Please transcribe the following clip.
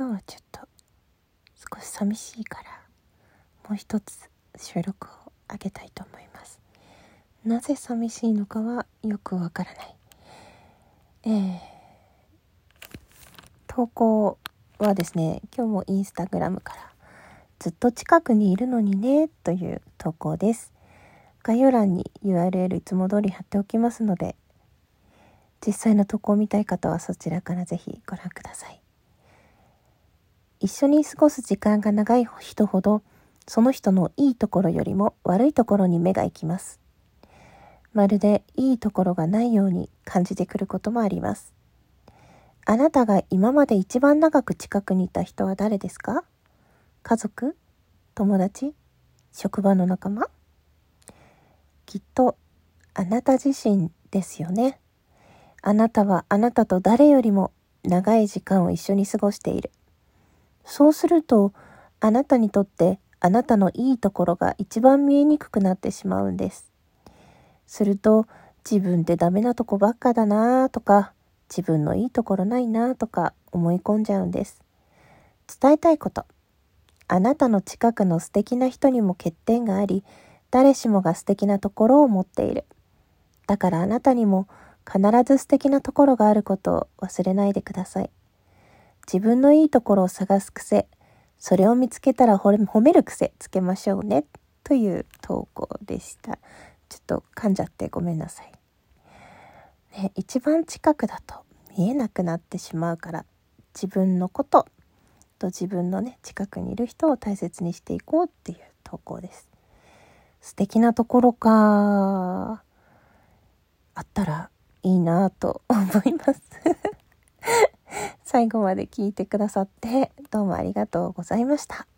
今日はちょっと少し寂しいからもう一つ収録をあげたいと思います。なぜ寂しいのかはよくわからない。えー、投稿はですね今日もインスタグラムからずっと近くにいるのにねという投稿です。概要欄に URL いつも通り貼っておきますので実際の投稿を見たい方はそちらからぜひご覧ください。一緒に過ごす時間が長い人ほどその人のいいところよりも悪いところに目が行きます。まるでいいところがないように感じてくることもあります。あなたが今まで一番長く近くにいた人は誰ですか？家族？友達？職場の仲間？きっとあなた自身ですよね。あなたはあなたと誰よりも長い時間を一緒に過ごしている。そうすると、あなたにとってあなたのいいところが一番見えにくくなってしまうんです。すると、自分でダメなとこばっかだなとか、自分のいいところないなとか思い込んじゃうんです。伝えたいこと。あなたの近くの素敵な人にも欠点があり、誰しもが素敵なところを持っている。だからあなたにも必ず素敵なところがあることを忘れないでください。自分のいいところを探す癖、それを見つけたら褒める癖つけましょうね。という投稿でした。ちょっと噛んじゃってごめんなさい。ね、一番近くだと見えなくなってしまうから自分のことと自分のね近くにいる人を大切にしていこうっていう投稿です。素敵なところか、あったらいいなと思います最後まで聞いてくださってどうもありがとうございました。